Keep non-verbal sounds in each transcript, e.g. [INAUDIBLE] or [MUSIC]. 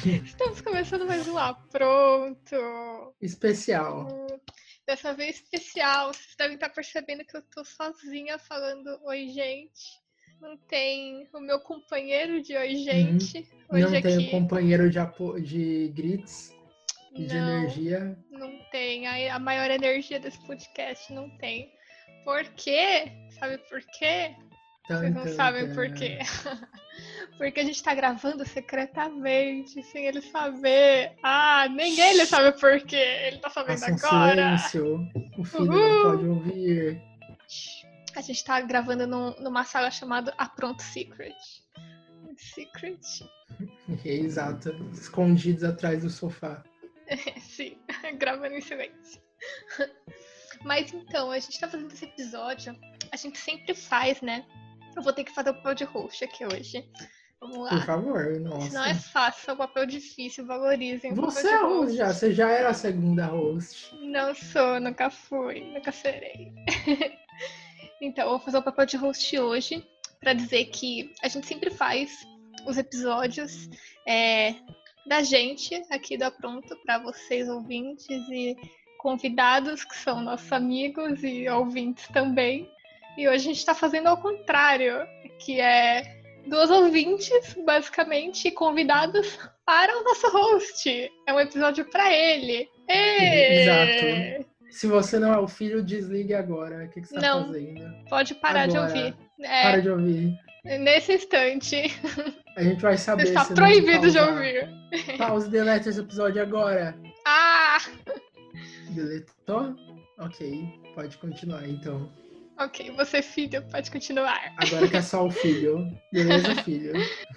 [LAUGHS] Estamos começando mais um lá, pronto. Especial. Dessa vez especial. Vocês devem estar percebendo que eu tô sozinha falando oi, gente. Não tem o meu companheiro de oi, gente. Hoje Não tem aqui. o companheiro de, apo... de grits e de Não. energia. Não tem. A, a maior energia desse podcast não tem. Por quê? Sabe por quê? Vocês não tan, sabem tan. por quê. [LAUGHS] Porque a gente tá gravando secretamente, sem ele saber. Ah, nem ele sabe por quê. Ele tá sabendo Faça um agora. silêncio. O filho Uhul. não pode ouvir. A gente tá gravando num- numa sala chamada Apronto Secret. Secret? [LAUGHS] É, exato. Escondidos atrás do sofá. [LAUGHS] Sim, gravando em silêncio. Mas então, a gente tá fazendo esse episódio. A gente sempre faz, né? Eu vou ter que fazer o papel de host aqui hoje. Vamos Por lá. favor, nossa. Não é fácil, é um papel difícil, valorizem. Você é host já, você já era a segunda host. Não sou, nunca fui, nunca serei. [LAUGHS] então, eu vou fazer o papel de host hoje para dizer que a gente sempre faz os episódios é, da gente aqui da Pronto para vocês ouvintes e convidados que são nossos amigos e ouvintes também. E hoje a gente está fazendo ao contrário, que é duas ouvintes, basicamente, convidados para o nosso host. É um episódio para ele. Exato. Se você não é o filho, desligue agora. O que, que você tá Não. fazendo? Pode parar de Agora. ouvir. É, Para de ouvir. nesse instante, A gente vai saber você está proibido de ouvir. Pause e delete esse episódio agora. Ah! Deletou? Ok, pode continuar então. Ok, você, filho, pode continuar. Agora que é só o filho. Beleza, [LAUGHS] filho?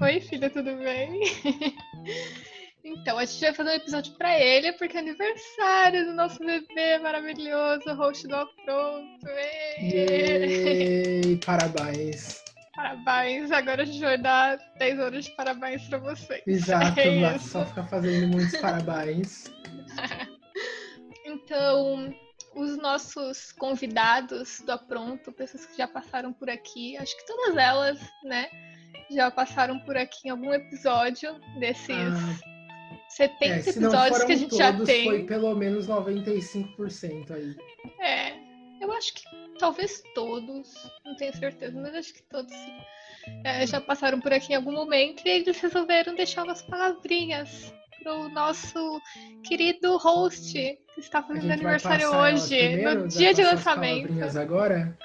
Oi, filha, tudo bem? [LAUGHS] Então, a gente vai fazer um episódio pra ele, porque é aniversário do nosso bebê maravilhoso, host do Apronto. Yay! Parabéns. Parabéns, agora a gente vai dar 10 horas de parabéns pra vocês. Exato, É só ficar fazendo muitos parabéns. [LAUGHS] Então, os nossos convidados do Apronto, pessoas que já passaram por aqui, acho que todas elas, né, já passaram por aqui em algum episódio desses Ah, 70 é, episódios que a gente todos, já tem. foi pelo menos 95% aí. É, eu acho que talvez todos, não tenho certeza, mas acho que todos sim. É, já passaram por aqui em algum momento e eles resolveram deixar umas palavrinhas pro nosso querido host que está fazendo aniversário hoje, primeiro, no dia de lançamento. agora?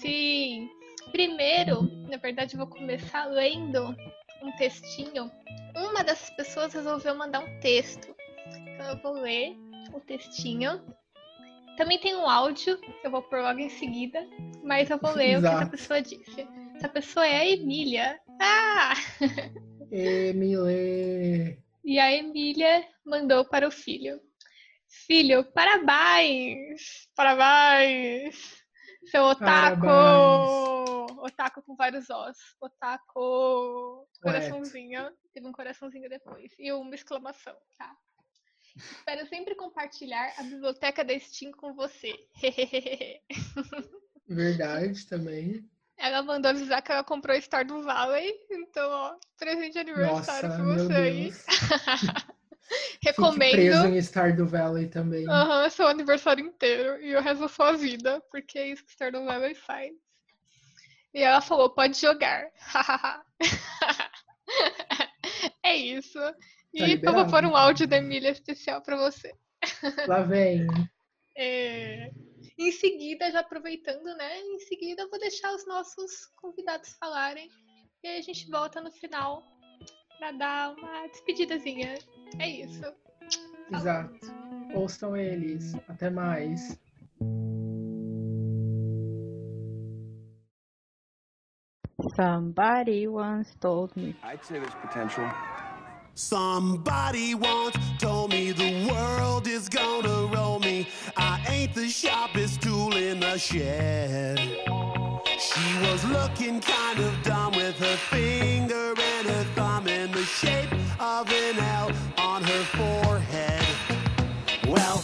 Sim. Primeiro, na verdade, eu vou começar lendo um textinho. Uma dessas pessoas resolveu mandar um texto. Então eu vou ler o textinho. Também tem um áudio, eu vou pôr logo em seguida, mas eu vou ler o que essa Exato. pessoa disse. Essa pessoa é a Emília. Ah! [LAUGHS] Emile. E a Emília mandou para o filho. Filho, parabéns! Parabéns! Seu otaku! Parabéns. Otaku com vários os. Otaku! Coraçãozinho. Teve um coraçãozinho depois. E uma exclamação, tá? Espero sempre compartilhar a biblioteca da Steam com você. [LAUGHS] Verdade também. Ela mandou avisar que ela comprou o Star do Valley. Então, ó, presente de aniversário Nossa, pra você aí. Deus. [LAUGHS] Fique Recomendo. preso em Stardew Valley também. Aham, seu aniversário inteiro. E o resto da sua vida. Porque é isso que Stardew Valley faz. E ela falou, pode jogar. [LAUGHS] é isso. E eu vou liberado. pôr um áudio da Emília especial pra você. Lá vem. [LAUGHS] É, Em seguida, já aproveitando, né? Em seguida, eu vou deixar os nossos convidados falarem. E aí a gente volta no final pra dar uma despedidazinha. É isso. Exato. Ouçam eles. Até mais. Somebody once told me. I'd say there's potential. Somebody once told me the world is gonna shed. She was looking kind of dumb with her finger and her thumb in the shape of an L on her forehead. Well,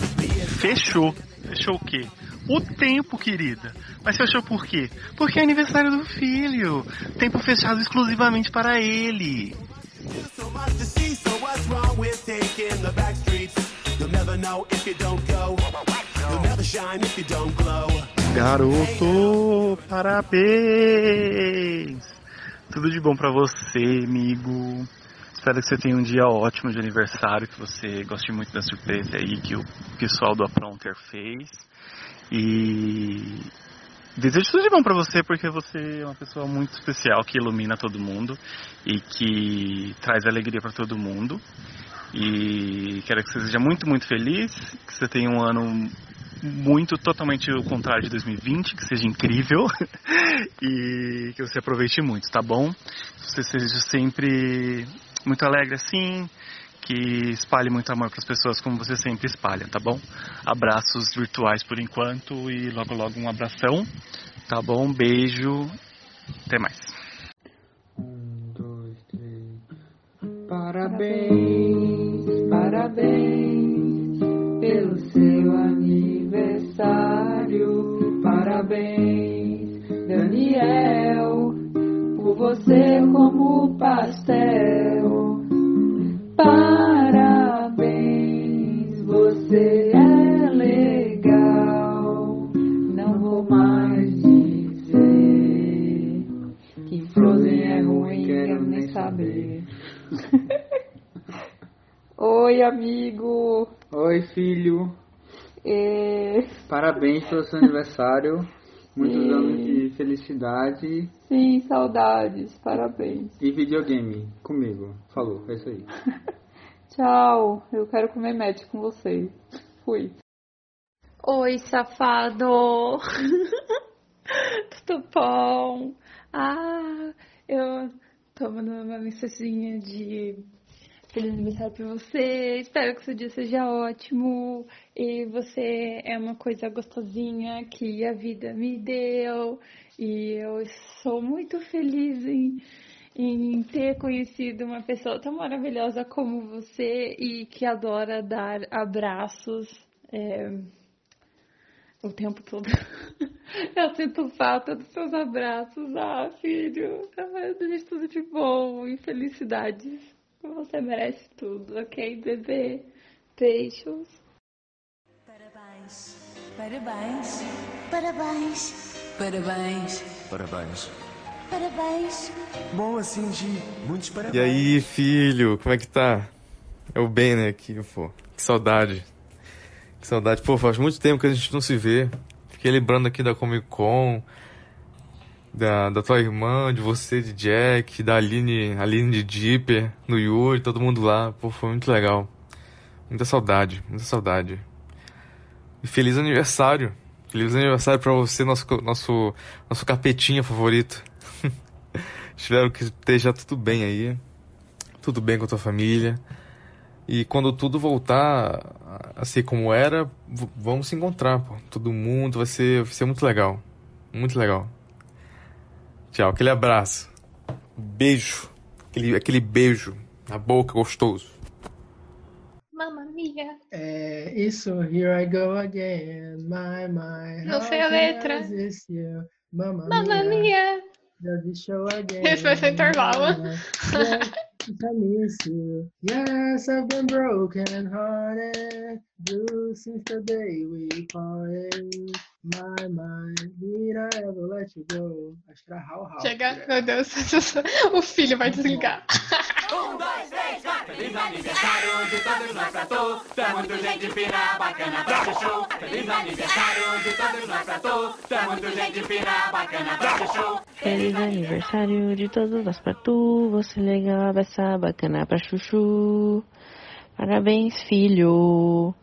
Fechou. Fechou o quê? O tempo, querida. Mas fechou por quê? Porque é aniversário do filho. Tempo fechado exclusivamente para ele. You'll never know if you don't go. You'll never shine if you don't glow. Garoto, parabéns! Tudo de bom pra você, amigo. Espero que você tenha um dia ótimo de aniversário, que você goste muito da surpresa aí que o pessoal do Apronter fez. E desejo tudo de bom pra você, porque você é uma pessoa muito especial, que ilumina todo mundo e que traz alegria pra todo mundo. E quero que você seja muito, muito feliz, que você tenha um ano muito totalmente o contrário de 2020, que seja incrível [LAUGHS] e que você aproveite muito, tá bom? Que você seja sempre muito alegre assim, que espalhe muito amor para as pessoas como você sempre espalha, tá bom? Abraços virtuais por enquanto e logo logo um abração, tá bom? Beijo, até mais. Um, dois, três. Parabéns, parabéns pelo seu aniversário. Parabéns, Daniel, por você como pastel. Parabéns, você é legal. Não vou mais dizer que Frozen é ruim, quero nem saber. [LAUGHS] Oi, amigo. Oi, filho. É, Parabéns pelo seu aniversário. Muitos Sim. anos de felicidade Sim, saudades. Parabéns. e videogame comigo. Falou, é isso aí. [LAUGHS] Tchau. Eu quero comer match com você. Fui. Oi, safado! [LAUGHS] Tudo bom? Ah, eu tô mandando uma mensaginha de feliz aniversário pra você. Espero que seu dia seja ótimo. E você é uma coisa gostosinha que a vida me deu. E eu sou muito feliz em, em ter conhecido uma pessoa tão maravilhosa como você e que adora dar abraços. é, o tempo todo. [LAUGHS] Eu sinto falta dos seus abraços. Ah, filho, eu desejo tudo de bom e felicidades. Você merece tudo, ok, bebê? Beijos. Parabéns. Parabéns. Parabéns. Parabéns. Parabéns. Parabéns. Bom assim, Gi. Muitos parabéns. E aí, filho, como é que tá? É o Ben, né, aqui, pô. Que saudade. Que saudade. Pô, faz muito tempo que a gente não se vê. Fiquei lembrando aqui da Comic Con, da, da tua irmã, de você, de Jack, da Aline, Aline de Dipper, no Yuri, todo mundo lá. Pô, foi muito legal. Muita saudade, muita saudade. E feliz aniversário. Feliz aniversário pra você, nosso, nosso, nosso capetinha favorito. [LAUGHS] Espero que esteja tudo bem aí. Tudo bem com a tua família. E quando tudo voltar a ser como era, vamos se encontrar, pô. Todo mundo vai ser, vai ser muito legal. Muito legal. Tchau, aquele abraço. Beijo. Aquele, aquele beijo na boca gostoso. Mamma mia. É, isso, here I go again, my, my. Não sei a letra. Mamma Mamma mia. mia. Does it show again? Esse vai ser o intervalo. Yes, I miss you. Yes, I've been broken hearted. Blue since the day we parted. My mind, did I ever let you go? Acho que era How How. Chega, meu Deus, [LAUGHS] o filho vai desligar. Um, dois, três, quatro. Feliz aniversário de todos nós pra tu. É muito gente fina, bacana pra chuchu. Feliz aniversário de todos nós pra tu. É muito gente fina, bacana pra chuchu. Feliz aniversário de todos nós pra tu, você legal, beça bacana pra chuchu. Parabéns, filho.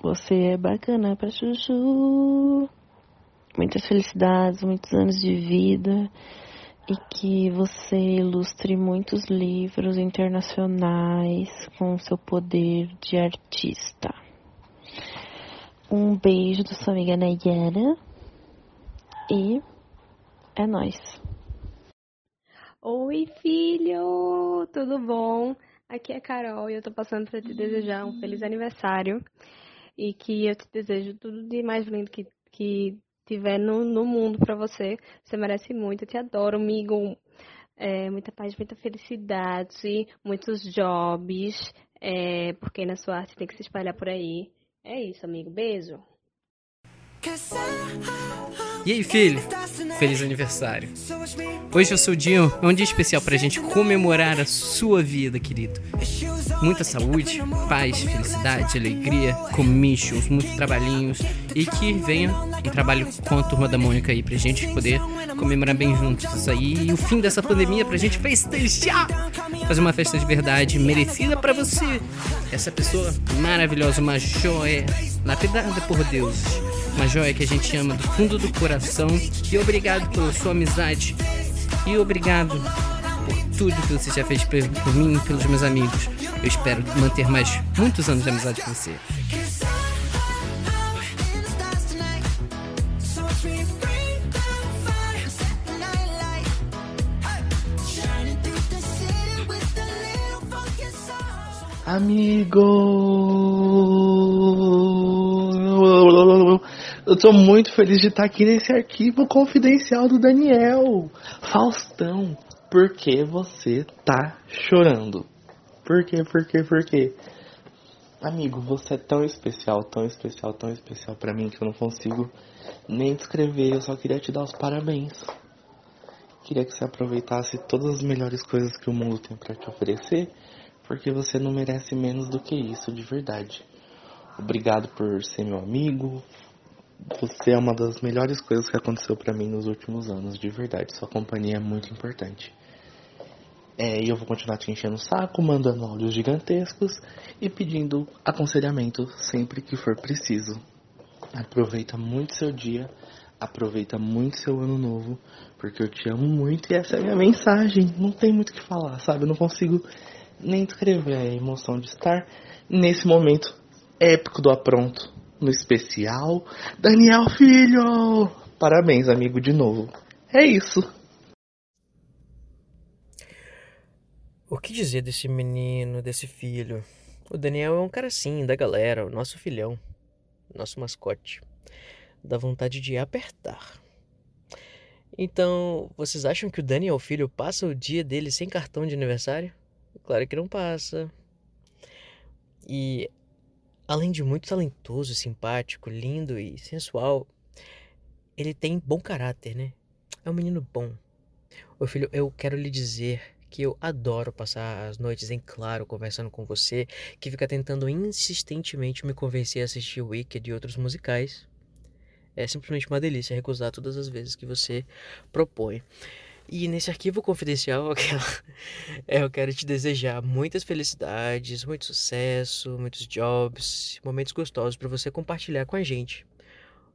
Você é bacana pra chuchu. Muitas felicidades, muitos anos de vida e que você ilustre muitos livros internacionais com seu poder de artista. Um beijo da sua amiga Nayara e é nóis. Oi, filho! Tudo bom? Aqui é a Carol e eu tô passando para te desejar um feliz aniversário e que eu te desejo tudo de mais lindo que, que tiver no, no mundo para você. Você merece muito, eu te adoro, amigo. é, muita paz, muita felicidade, muitos jobs, é, porque na sua arte tem que se espalhar por aí. É isso, amigo. Beijo. E aí, filho? Feliz aniversário. Hoje é o seu dia, é um dia especial pra gente comemorar a sua vida, querido. Muita saúde, paz, felicidade, alegria, comishos, muitos trabalhinhos e que venha um trabalho com a turma da Mônica aí pra gente poder comemorar bem juntos aí e o fim dessa pandemia pra gente festejar, fazer uma festa de verdade merecida pra você. Essa pessoa maravilhosa, uma joia, lapidada por Deus uma joia que a gente ama do fundo do coração. E obrigado pela sua amizade. E obrigado por tudo que você já fez por mim e pelos meus amigos. Eu espero manter mais muitos anos de amizade com você. Amigo, eu tô muito feliz de estar aqui nesse arquivo confidencial do Daniel. Faustão, por que você tá chorando? Por quê, por quê, por quê? Amigo, você é tão especial, tão especial, tão especial para mim que eu não consigo nem descrever. Eu só queria te dar os parabéns. Queria que você aproveitasse todas as melhores coisas que o mundo tem para te oferecer, porque você não merece menos do que isso, de verdade. Obrigado por ser meu amigo. Você é uma das melhores coisas que aconteceu para mim nos últimos anos, de verdade. Sua companhia é muito importante. É, eu vou continuar te enchendo o saco, mandando áudios gigantescos e pedindo aconselhamento sempre que for preciso. Aproveita muito seu dia, aproveita muito seu ano novo, porque eu te amo muito e essa é a minha mensagem. Não tem muito o que falar, sabe? Eu não consigo nem descrever a emoção de estar nesse momento épico do apronto, no especial Daniel Filho. Parabéns, amigo, de novo. É isso. O que dizer desse menino, desse filho? O Daniel é um cara assim, da galera, o nosso filhão, nosso mascote. Dá vontade de apertar. Então, vocês acham que o Daniel filho passa o dia dele sem cartão de aniversário? Claro que não passa. E além de muito talentoso, simpático, lindo e sensual, ele tem bom caráter, né? É um menino bom. Ô filho, eu quero lhe dizer que eu adoro passar as noites em claro conversando com você, que fica tentando insistentemente me convencer a assistir Wicked e outros musicais. É simplesmente uma delícia recusar todas as vezes que você propõe. E nesse arquivo confidencial, [LAUGHS] eu quero te desejar muitas felicidades, muito sucesso, muitos jobs, momentos gostosos para você compartilhar com a gente.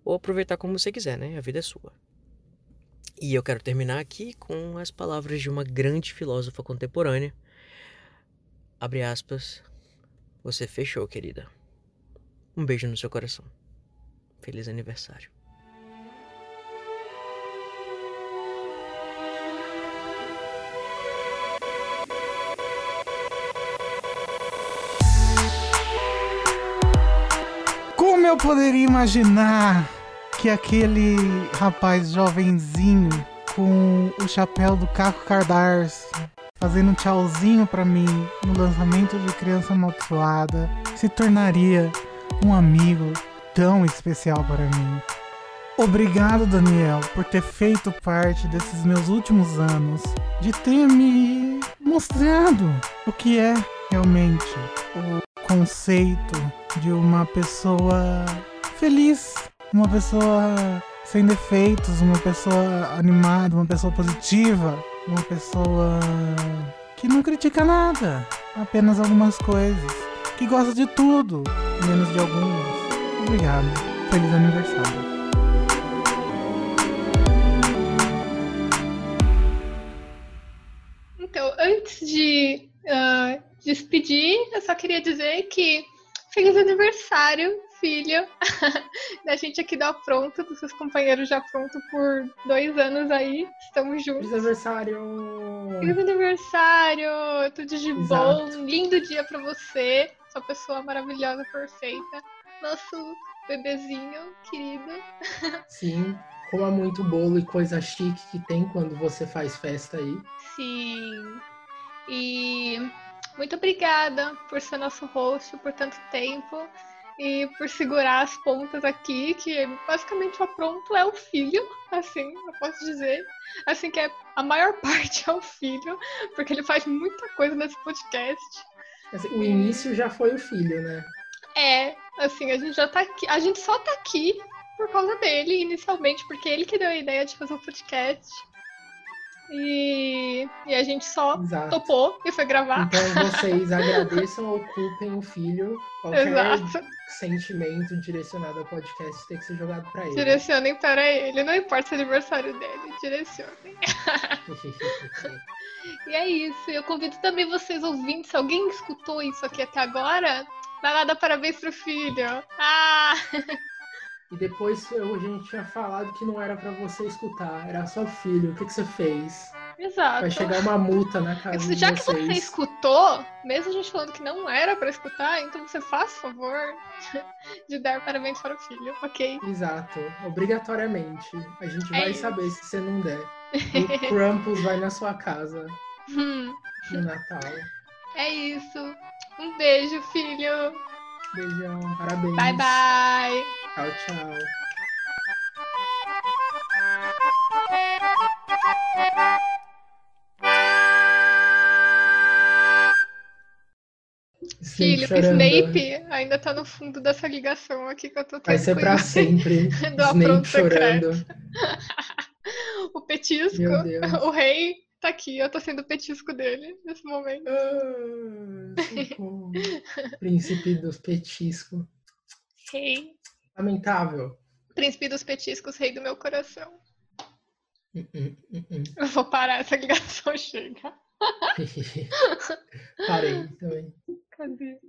Ou aproveitar como você quiser, né? A vida é sua. E eu quero terminar aqui com as palavras de uma grande filósofa contemporânea. Abre aspas. Você fechou, querida. Um beijo no seu coração. Feliz aniversário. Como eu poderia imaginar que aquele rapaz jovenzinho com o chapéu do Caco Cardars fazendo um tchauzinho para mim no lançamento de Criança Amaldiçoada se tornaria um amigo tão especial para mim. Obrigado, Daniel, por ter feito parte desses meus últimos anos, de ter me mostrado o que é realmente o conceito de uma pessoa feliz, uma pessoa sem defeitos, uma pessoa animada, uma pessoa positiva, uma pessoa que não critica nada, apenas algumas coisas, que gosta de tudo, menos de algumas. Obrigado. Feliz aniversário. Então, antes de uh, despedir, eu só queria dizer que feliz aniversário, filho, [LAUGHS] da gente aqui do Apronto, dos seus companheiros já pronto por dois anos aí. Estamos juntos. Feliz aniversário! Feliz aniversário! Tudo de Exato. bom, um lindo dia pra você, sua pessoa maravilhosa, perfeita. Nosso bebezinho querido. [LAUGHS] Sim, coma muito bolo e coisa chique que tem quando você faz festa aí. Sim. E muito obrigada por ser nosso host por tanto tempo e por segurar as pontas aqui, que basicamente o Apronto é o filho, assim, eu posso dizer. Assim que é, a maior [LAUGHS] parte é o filho, porque ele faz muita coisa nesse podcast. Assim, o início já foi o filho, né? É, assim, a gente já tá aqui, a gente só tá aqui por causa dele, inicialmente, porque ele que deu a ideia de fazer o podcast. E, e a gente só Exato. topou e foi gravar. Então vocês [LAUGHS] agradeçam ou culpem o filho. Qualquer Exato. sentimento direcionado ao podcast tem que ser jogado pra ele. Direcionem para ele, não importa o aniversário dele, direcionem. [LAUGHS] E é isso. Eu convido também vocês ouvintes, se alguém escutou isso aqui até agora, vai lá dar parabéns pro filho. Ah! [LAUGHS] E depois eu- a gente tinha falado que não era pra você escutar, era só filho. O que, que você fez? Exato. Vai chegar uma multa na casa de Já que vocês. você escutou, mesmo a gente falando que não era pra escutar, então você faz favor [LAUGHS] de dar parabéns para o filho, ok? Exato, obrigatoriamente. A gente É vai isso. saber se você não der. [LAUGHS] O Krampus vai na sua casa Hum, no Natal. é isso. Um beijo, filho. Beijão, parabéns. Bye, bye. Tchau, tchau. Filho, chorando. Snape ainda tá no fundo dessa ligação aqui que eu tô tendo Vai ser pra sempre. [LAUGHS] Do Snape chorando. [LAUGHS] O petisco, o rei tá aqui, eu tô sendo o petisco dele nesse momento. Ah. [LAUGHS] Príncipe dos petiscos. Rei, Lamentável. príncipe dos petiscos, rei do meu coração. Hum, hum, hum. [LAUGHS] Eu vou parar essa ligação, chega. [LAUGHS] Parei também. Cadê?